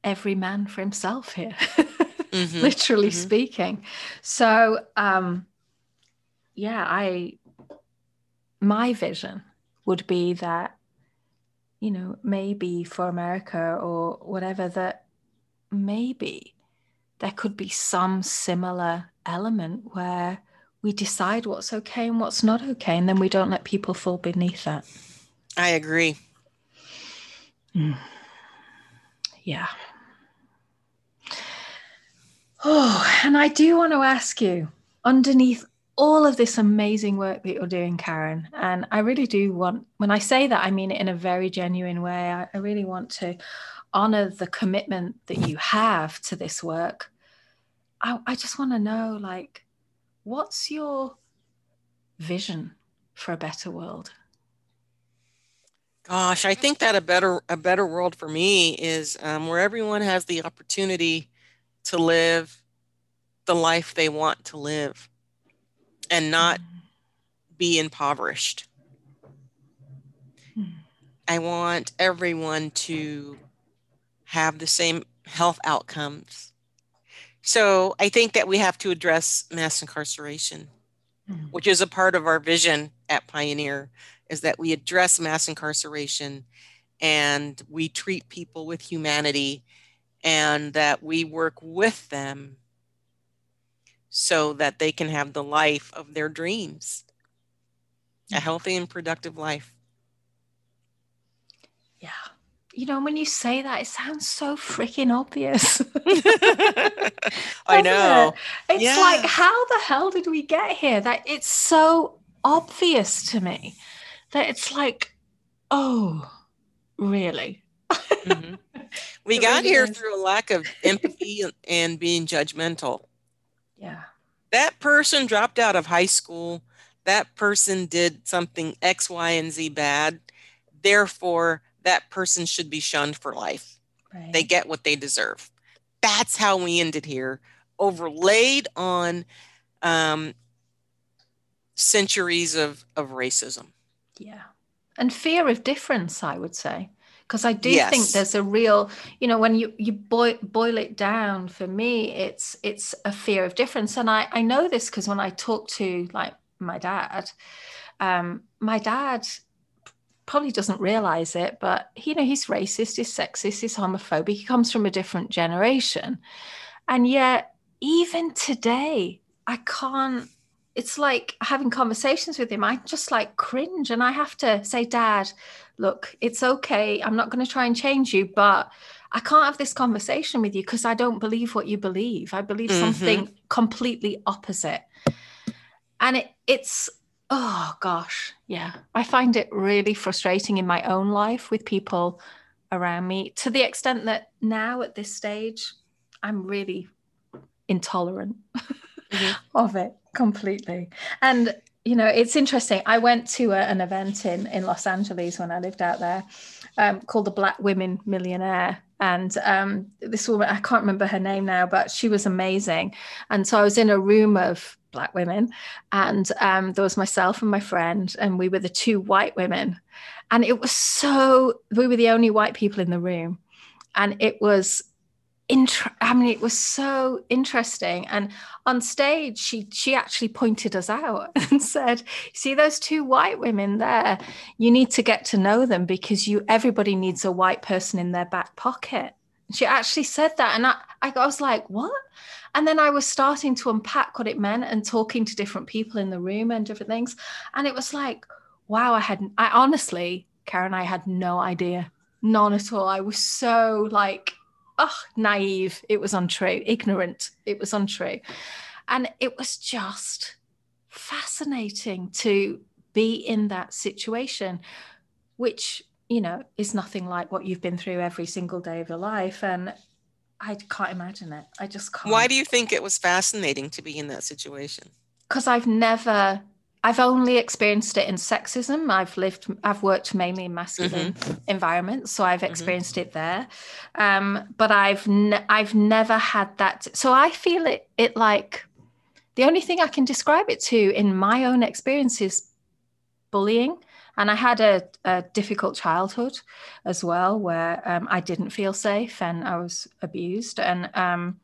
every man for himself here, mm-hmm. literally mm-hmm. speaking. So, um, yeah, I, my vision would be that, you know, maybe for America or whatever, that maybe there could be some similar element where we decide what's okay and what's not okay, and then we don't let people fall beneath that. I agree. Mm. Yeah. Oh, and I do want to ask you underneath all of this amazing work that you're doing, Karen, and I really do want, when I say that, I mean it in a very genuine way. I, I really want to honor the commitment that you have to this work. I, I just want to know like what's your vision for a better world? Gosh i think that a better a better world for me is um, where everyone has the opportunity to live the life they want to live and not be impoverished i want everyone to have the same health outcomes. So I think that we have to address mass incarceration, mm-hmm. which is a part of our vision at Pioneer, is that we address mass incarceration and we treat people with humanity and that we work with them so that they can have the life of their dreams, a healthy and productive life. Yeah you know, when you say that, it sounds so freaking obvious. I know. It? It's yeah. like, how the hell did we get here? That it's so obvious to me that it's like, oh, really? mm-hmm. We it got really here is. through a lack of empathy and being judgmental. Yeah. That person dropped out of high school. That person did something X, Y, and Z bad. Therefore, that person should be shunned for life. Right. They get what they deserve. That's how we ended here, overlaid on um, centuries of, of racism. Yeah. And fear of difference, I would say. Because I do yes. think there's a real, you know, when you, you boil, boil it down for me, it's it's a fear of difference. And I, I know this because when I talk to like my dad, um, my dad probably doesn't realize it, but you know, he's racist, he's sexist, he's homophobic, he comes from a different generation. And yet, even today, I can't, it's like having conversations with him. I just like cringe and I have to say, Dad, look, it's okay. I'm not going to try and change you, but I can't have this conversation with you because I don't believe what you believe. I believe mm-hmm. something completely opposite. And it, it's oh gosh, yeah. I find it really frustrating in my own life with people around me to the extent that now at this stage, I'm really intolerant mm-hmm. of it completely. And you know, it's interesting. I went to a, an event in in Los Angeles when I lived out there, um, called the Black Women Millionaire, and um, this woman I can't remember her name now, but she was amazing. And so I was in a room of black women and um, there was myself and my friend and we were the two white women and it was so we were the only white people in the room and it was I mean it was so interesting and on stage she she actually pointed us out and said see those two white women there you need to get to know them because you everybody needs a white person in their back pocket She actually said that. And I, I was like, what? And then I was starting to unpack what it meant and talking to different people in the room and different things. And it was like, wow, I had, I honestly, Karen, I had no idea. None at all. I was so like, oh, naive. It was untrue, ignorant. It was untrue. And it was just fascinating to be in that situation, which, you know, is nothing like what you've been through every single day of your life. And I can't imagine it. I just can't. Why do you think it was fascinating to be in that situation? Because I've never, I've only experienced it in sexism. I've lived, I've worked mainly in masculine mm-hmm. environments, so I've mm-hmm. experienced mm-hmm. it there. Um, but I've, I've never had that. So I feel it, it like the only thing I can describe it to in my own experience is bullying. And I had a, a difficult childhood as well, where um, I didn't feel safe and I was abused. And um,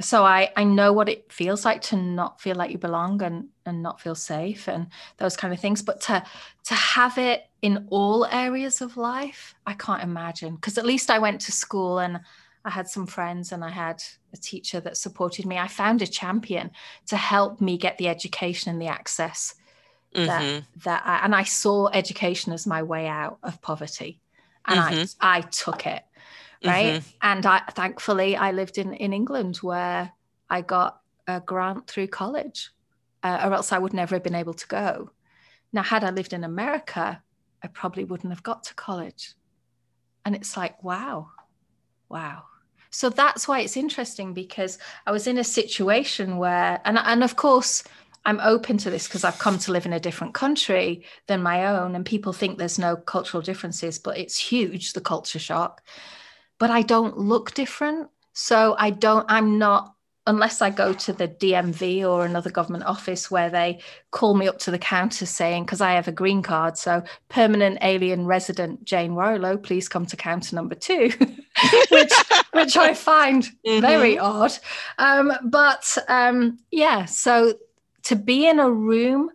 so I, I know what it feels like to not feel like you belong and, and not feel safe and those kind of things. But to to have it in all areas of life, I can't imagine. Because at least I went to school and I had some friends and I had a teacher that supported me. I found a champion to help me get the education and the access mm-hmm. that that I, and I saw education as my way out of poverty, and mm-hmm. I I took it right. Mm-hmm. And I thankfully I lived in in England where I got a grant through college, uh, or else I would never have been able to go. Now, had I lived in America, I probably wouldn't have got to college. And it's like, wow, wow. So that's why it's interesting because I was in a situation where, and, and of course, I'm open to this because I've come to live in a different country than my own, and people think there's no cultural differences, but it's huge, the culture shock. But I don't look different. So I don't, I'm not, unless I go to the DMV or another government office where they call me up to the counter saying, because I have a green card, so permanent alien resident Jane Warrilow, please come to counter number two, which, which I find mm-hmm. very odd. Um, but um, yeah, so to be in a room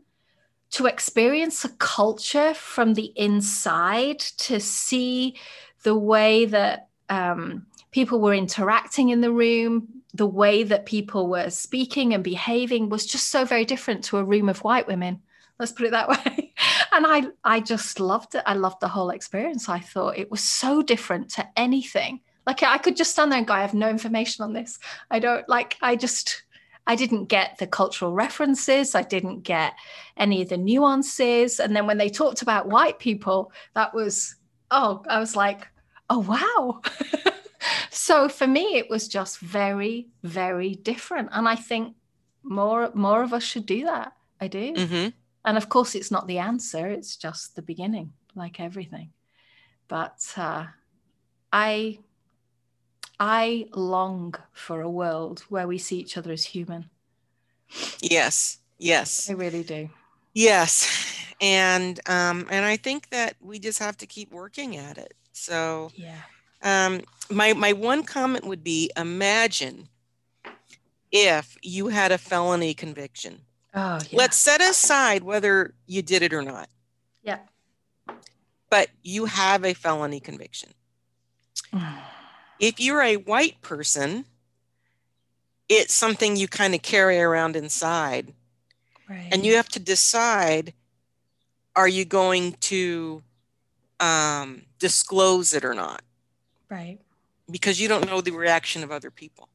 to experience a culture from the inside to see the way that um, people were interacting in the room. The way that people were speaking and behaving was just so very different to a room of white women. Let's put it that way. And i i just loved it. I loved the whole experience. I thought it was so different to anything. Like i could just stand there and go i have no information on this. I don't like i just I didn't get the cultural references. I didn't get any of the nuances. And then when they talked about white people, that was, oh, I was like, oh, wow. so for me, it was just very, very different. And I think more, more of us should do that. I do. Mm-hmm. And of course, it's not the answer, it's just the beginning, like everything. But uh, I I long for a world where we see each other as human. Yes, yes. I really do. Yes. And um, and I think that we just have to keep working at it. So yeah. Um, my my one comment would be imagine if you had a felony conviction. Oh, yeah. Let's set aside whether you did it or not. Yeah. But you have a felony conviction. If you're a white person, it's something you kind of carry around inside. Right. And you have to decide are you going to um, disclose it or not? Right. Because you don't know the reaction of other people.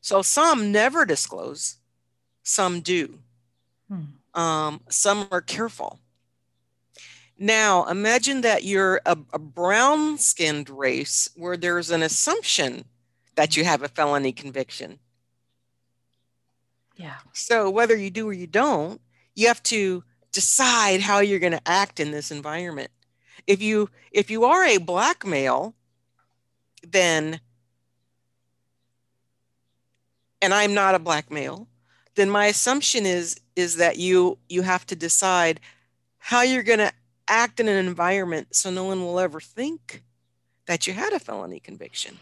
So some never disclose, some do. Hmm. Um, some are careful. Now, imagine that you're a, a brown skinned race where there's an assumption that you have a felony conviction. Yeah. So, whether you do or you don't, you have to decide how you're going to act in this environment. If you if you are a black male, then and I'm not a black male, then my assumption is is that you you have to decide how you're going to act in an environment so no one will ever think that you had a felony conviction.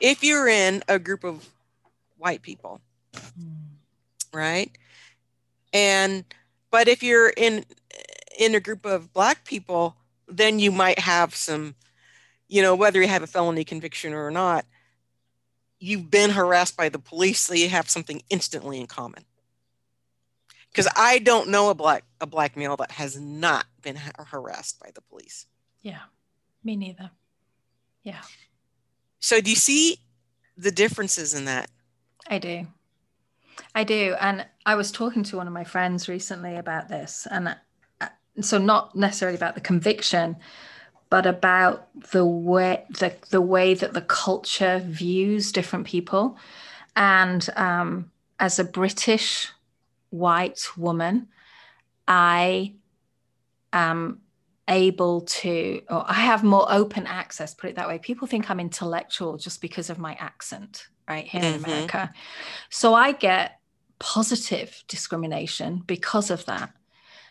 If you're in a group of white people, hmm. right? And but if you're in in a group of black people, then you might have some you know, whether you have a felony conviction or not, you've been harassed by the police, so you have something instantly in common. Because I don't know a black a black male that has not been ha- harassed by the police. Yeah, me neither. Yeah. So do you see the differences in that? I do. I do. And I was talking to one of my friends recently about this. And so, not necessarily about the conviction, but about the way the, the way that the culture views different people. And um, as a British white woman, I am able to, or I have more open access, put it that way. People think I'm intellectual just because of my accent, right? Here mm-hmm. in America. So I get positive discrimination because of that.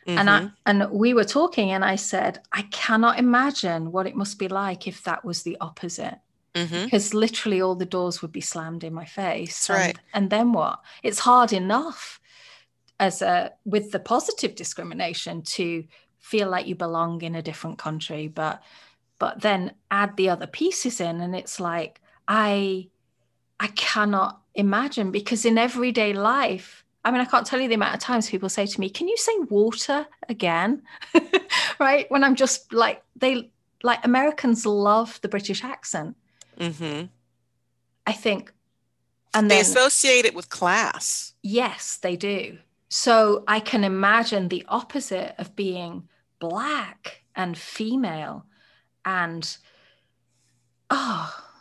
Mm-hmm. And I mm-hmm. and we were talking and I said, I cannot imagine what it must be like if that was the opposite. Mm-hmm. Because literally all the doors would be slammed in my face. And, right. and then what? It's hard enough as a with the positive discrimination to feel like you belong in a different country but but then add the other pieces in and it's like i i cannot imagine because in everyday life i mean i can't tell you the amount of times people say to me can you say water again? Right? When i'm just like they like americans love the british accent. Mm-hmm. i think and they then, associate it with class. Yes they do. So I can imagine the opposite of being black and female and oh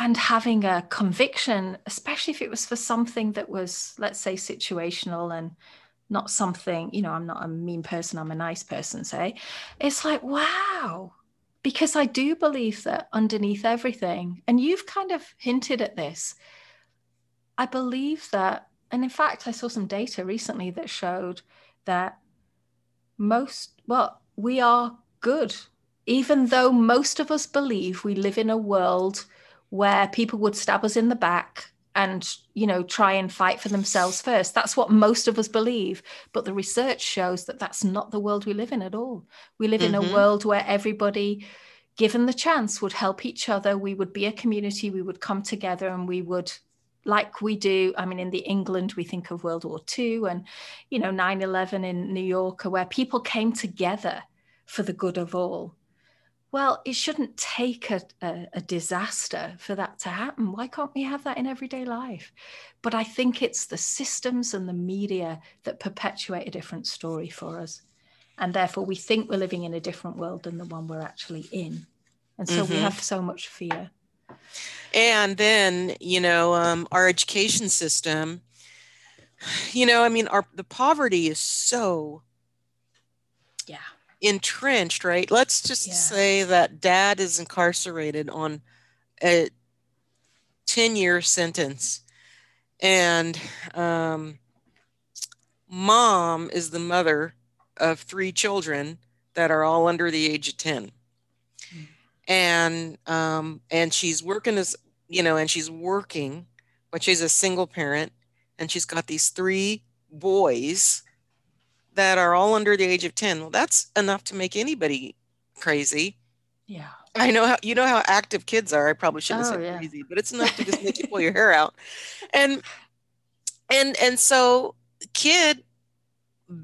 and having a conviction especially if it was for something that was let's say situational and not something you know i'm not a mean person i'm a nice person say it's like wow. Because i do believe that underneath everything and you've kind of hinted at this i believe that and in fact i saw some data recently that showed that most, well, we are good, even though most of us believe we live in a world where people would stab us in the back and you know try and fight for themselves first that's what most of us believe but the research shows that that's not the world we live in at all we live mm-hmm. in a mm-hmm. world where everybody given the chance would help each other we would be a community we would come together and we would like we do i mean in the england we think of world war ii and you know 9-11 in new york where people came together for the good of all well it shouldn't take a, a, a, disaster for that to happen. Why can't we have that in everyday life? But i think it's the systems and the media that perpetuate a different story for us. And therefore we think we're living in a different world than the one we're actually in. And so mm-hmm. we have so much fear. And then you know um, our education system you know i mean our the poverty is so entrenched right? Let's just yeah. say that dad is incarcerated on a 10 year sentence. And um, mom is the mother of three children that are all under the age of 10 and um, and she's working as you know, and she's working, but she's a single parent, and she's got these three boys that are all under the age of 10 well that's enough to make anybody crazy yeah i know how you know how active kids are i probably shouldn't oh, say yeah. crazy but it's enough to just make you pull your hair out and and and so kid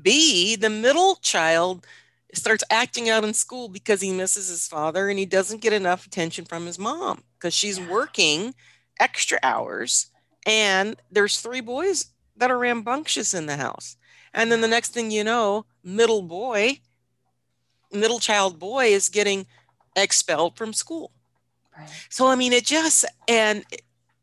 b the middle child starts acting out in school because he misses his father and he doesn't get enough attention from his mom because she's yeah. working extra hours and there's three boys that are rambunctious in the house and then the next thing you know middle boy middle child boy is getting expelled from school right. so i mean it just and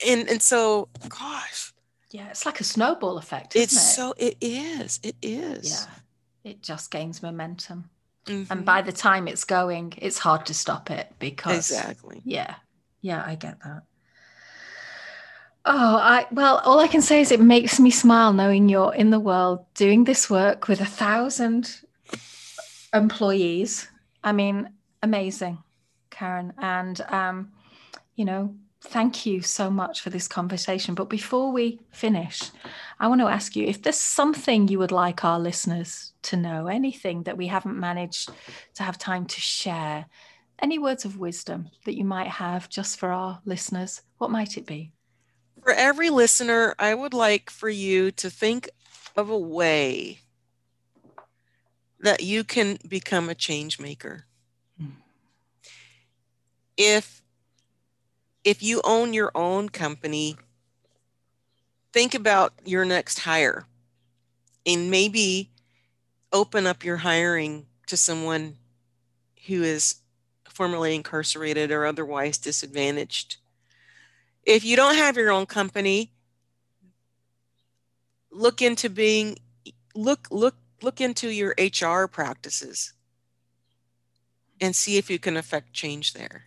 and and so gosh yeah it's like a snowball effect it's it? so it is it is yeah it just gains momentum Mm-hmm. And by the time it's going, it's hard to stop it because exactly. Yeah. Yeah, I get that. Oh, I well, all I can say is it makes me smile knowing you're in the world doing this work with a thousand employees. I mean, amazing, Karen. And um, you know, thank you so much for this conversation. But before we finish, I want to ask you if there's something you would like our listeners to know, anything that we haven't managed to have time to share any words of wisdom that you might have just for our listeners, what might it be? For every listener, I would like for you to think of a way that you can become a change maker. If if you own your own company, think about your next hire and maybe open up your hiring to someone who is formerly incarcerated or otherwise disadvantaged. If you don't have your own company, look into being look look look into your HR practices and see if you can affect change there.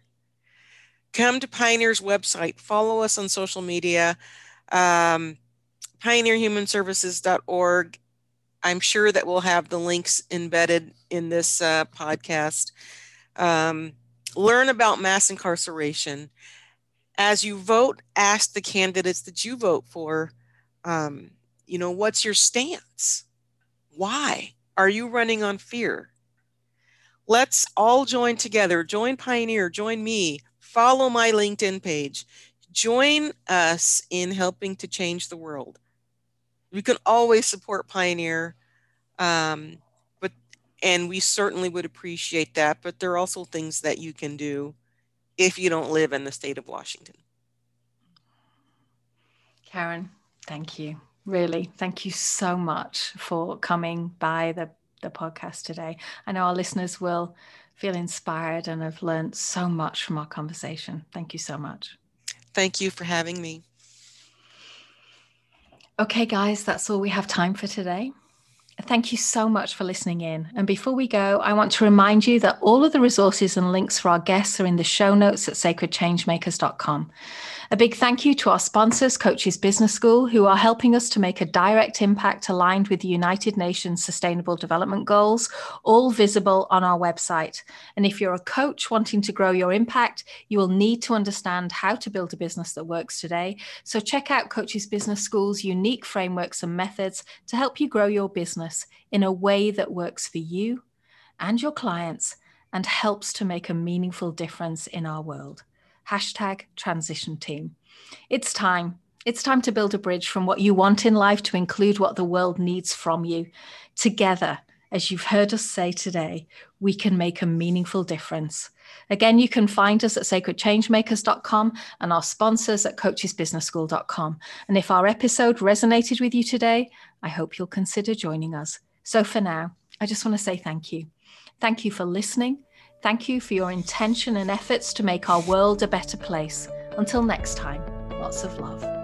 Come to Pioneer's website, follow us on social media, um, pioneerhumanservices.org. I'm sure that we'll have the links embedded in this uh, podcast. Um, learn about mass incarceration. As you vote, ask the candidates that you vote for, um, you know, what's your stance? Why? Are you running on fear? Let's all join together. Join Pioneer, join me, follow my LinkedIn page. Join us in helping to change the world. We can always support Pioneer, um, but and we certainly would appreciate that. But there are also things that you can do if you don't live in the state of Washington. Karen, thank you really thank you so much for coming by the, the podcast today. I know our listeners will feel inspired and have learned so much from our conversation. Thank you so much. Thank you for having me. Okay, guys, that's all we have time for today. Thank you so much for listening in. And before we go, I want to remind you that all of the resources and links for our guests are in the show notes at sacredchangemakers.com. A big thank you to our sponsors, Coaches Business School, who are helping us to make a direct impact aligned with the United Nations Sustainable Development Goals, all visible on our website. And if you're a coach wanting to grow your impact, you will need to understand how to build a business that works today. So check out Coaches Business School's unique frameworks and methods to help you grow your business in a way that works for you and your clients and helps to make a meaningful difference in our world hashtag transition team. It's time. It's time to build a bridge from what you want in life to include what the world needs from you. Together, as you've heard us say today, we can make a meaningful difference. Again, you can find us at sacredchangemakers.com and our sponsors at coachesbusinessschool.com. And if our episode resonated with you today, I hope you'll consider joining us. So for now, I just want to say thank you. Thank you for listening Thank you for your intention and efforts to make our world a better place. Until next time, lots of love.